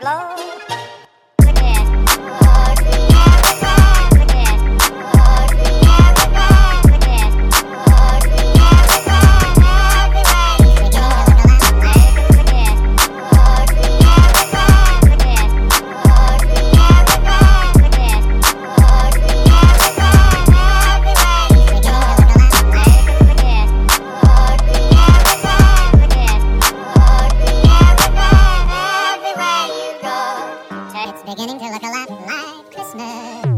Love. It's beginning to look a lot like Christmas.